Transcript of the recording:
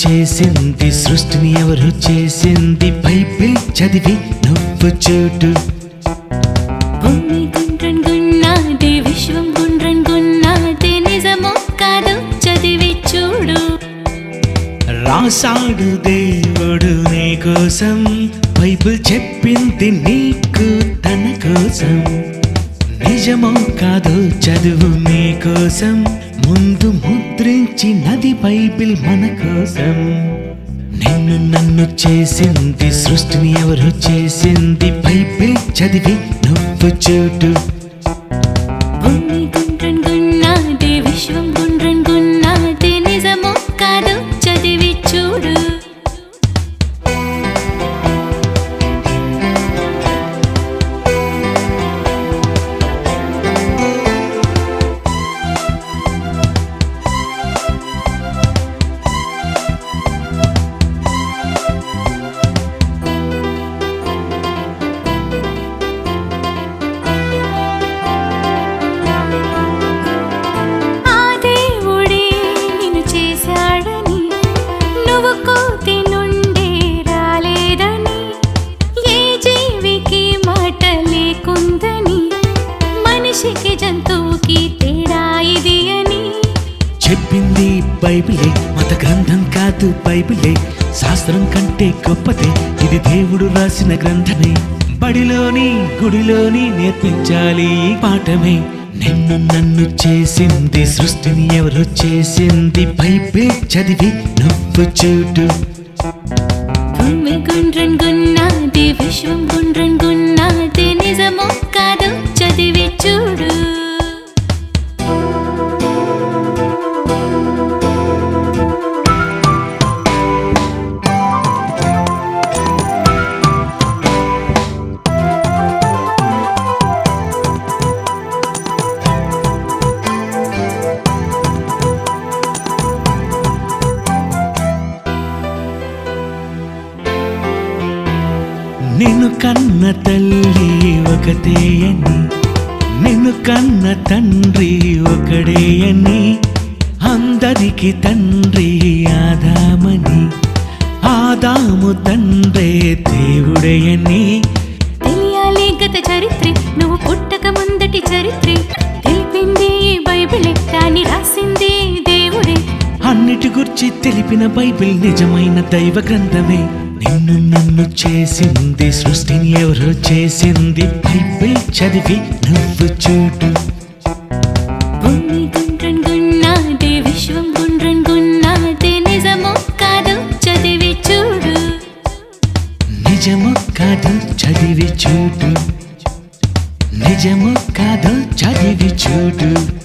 చేసింది సృష్టిని ఎవరు చేసింది? బైబిల్ చదివి నువ్వు గున్నాది విశ్వం గుండ్రన్ గున్నాది నిజమో కాదు చదివి చూడు. రాసాడు దేవుడు నీ కోసం బైబిల్ చెప్పింది నీకు తన కోసం. నిజమో కాదో చదువు నీ కోసం ముందు ముద్రించినది బైబిల్ మన కోసం. నిన్ను నన్ను చేసింది సృష్టిని ఎవరు చేసింది? బైబిల్ చదివి నువ్వు చూడు. బైబిలే మత గ్రంథం కాదు బైబిలే. శాస్త్రం కంటే గొప్పదే ఇది దేవుడు రాసిన గ్రంథమే. బడిలోని గుడిలోని నేర్పించాలి ఈ పాఠమే. నిన్ను నన్ను చేసింది సృష్టిని ఎవరు చేసింది? బైబిల్ చదివి నువ్వు చూడు. భూమి గుండ్రన్ గున్నాది విశ్వం గుండ్రన్ గున్నాది నిజమో నిన్ను కన్న తల్లి ఒకతే అని నిన్ను కన్న తండ్రి ఒకడే అని అందరికి తండ్రి ఆదామని ఆదాము తండ్రే దేవుడే అని. తెలియాలి గత చరిత్ర నువ్వు పుట్టక ముందటి చరిత్ర తెలిపింది బైబిలే దాన్ని రాసింది దేవుడే. అన్నిటి గురించి తెలిపిన బైబిల్ నిజమైన దైవ గ్రంథమే. చేసింది సృష్టిని ఎవరో చేసింది? బైబిల్ చదివి నువ్వు చూడు. విశ్వం గుండ్రన్ గున్నాది నిజమో కాదు చదివి చూడు. నిజము కాదు చదివి చూడు. నిజము కాదు చదివి చూడు.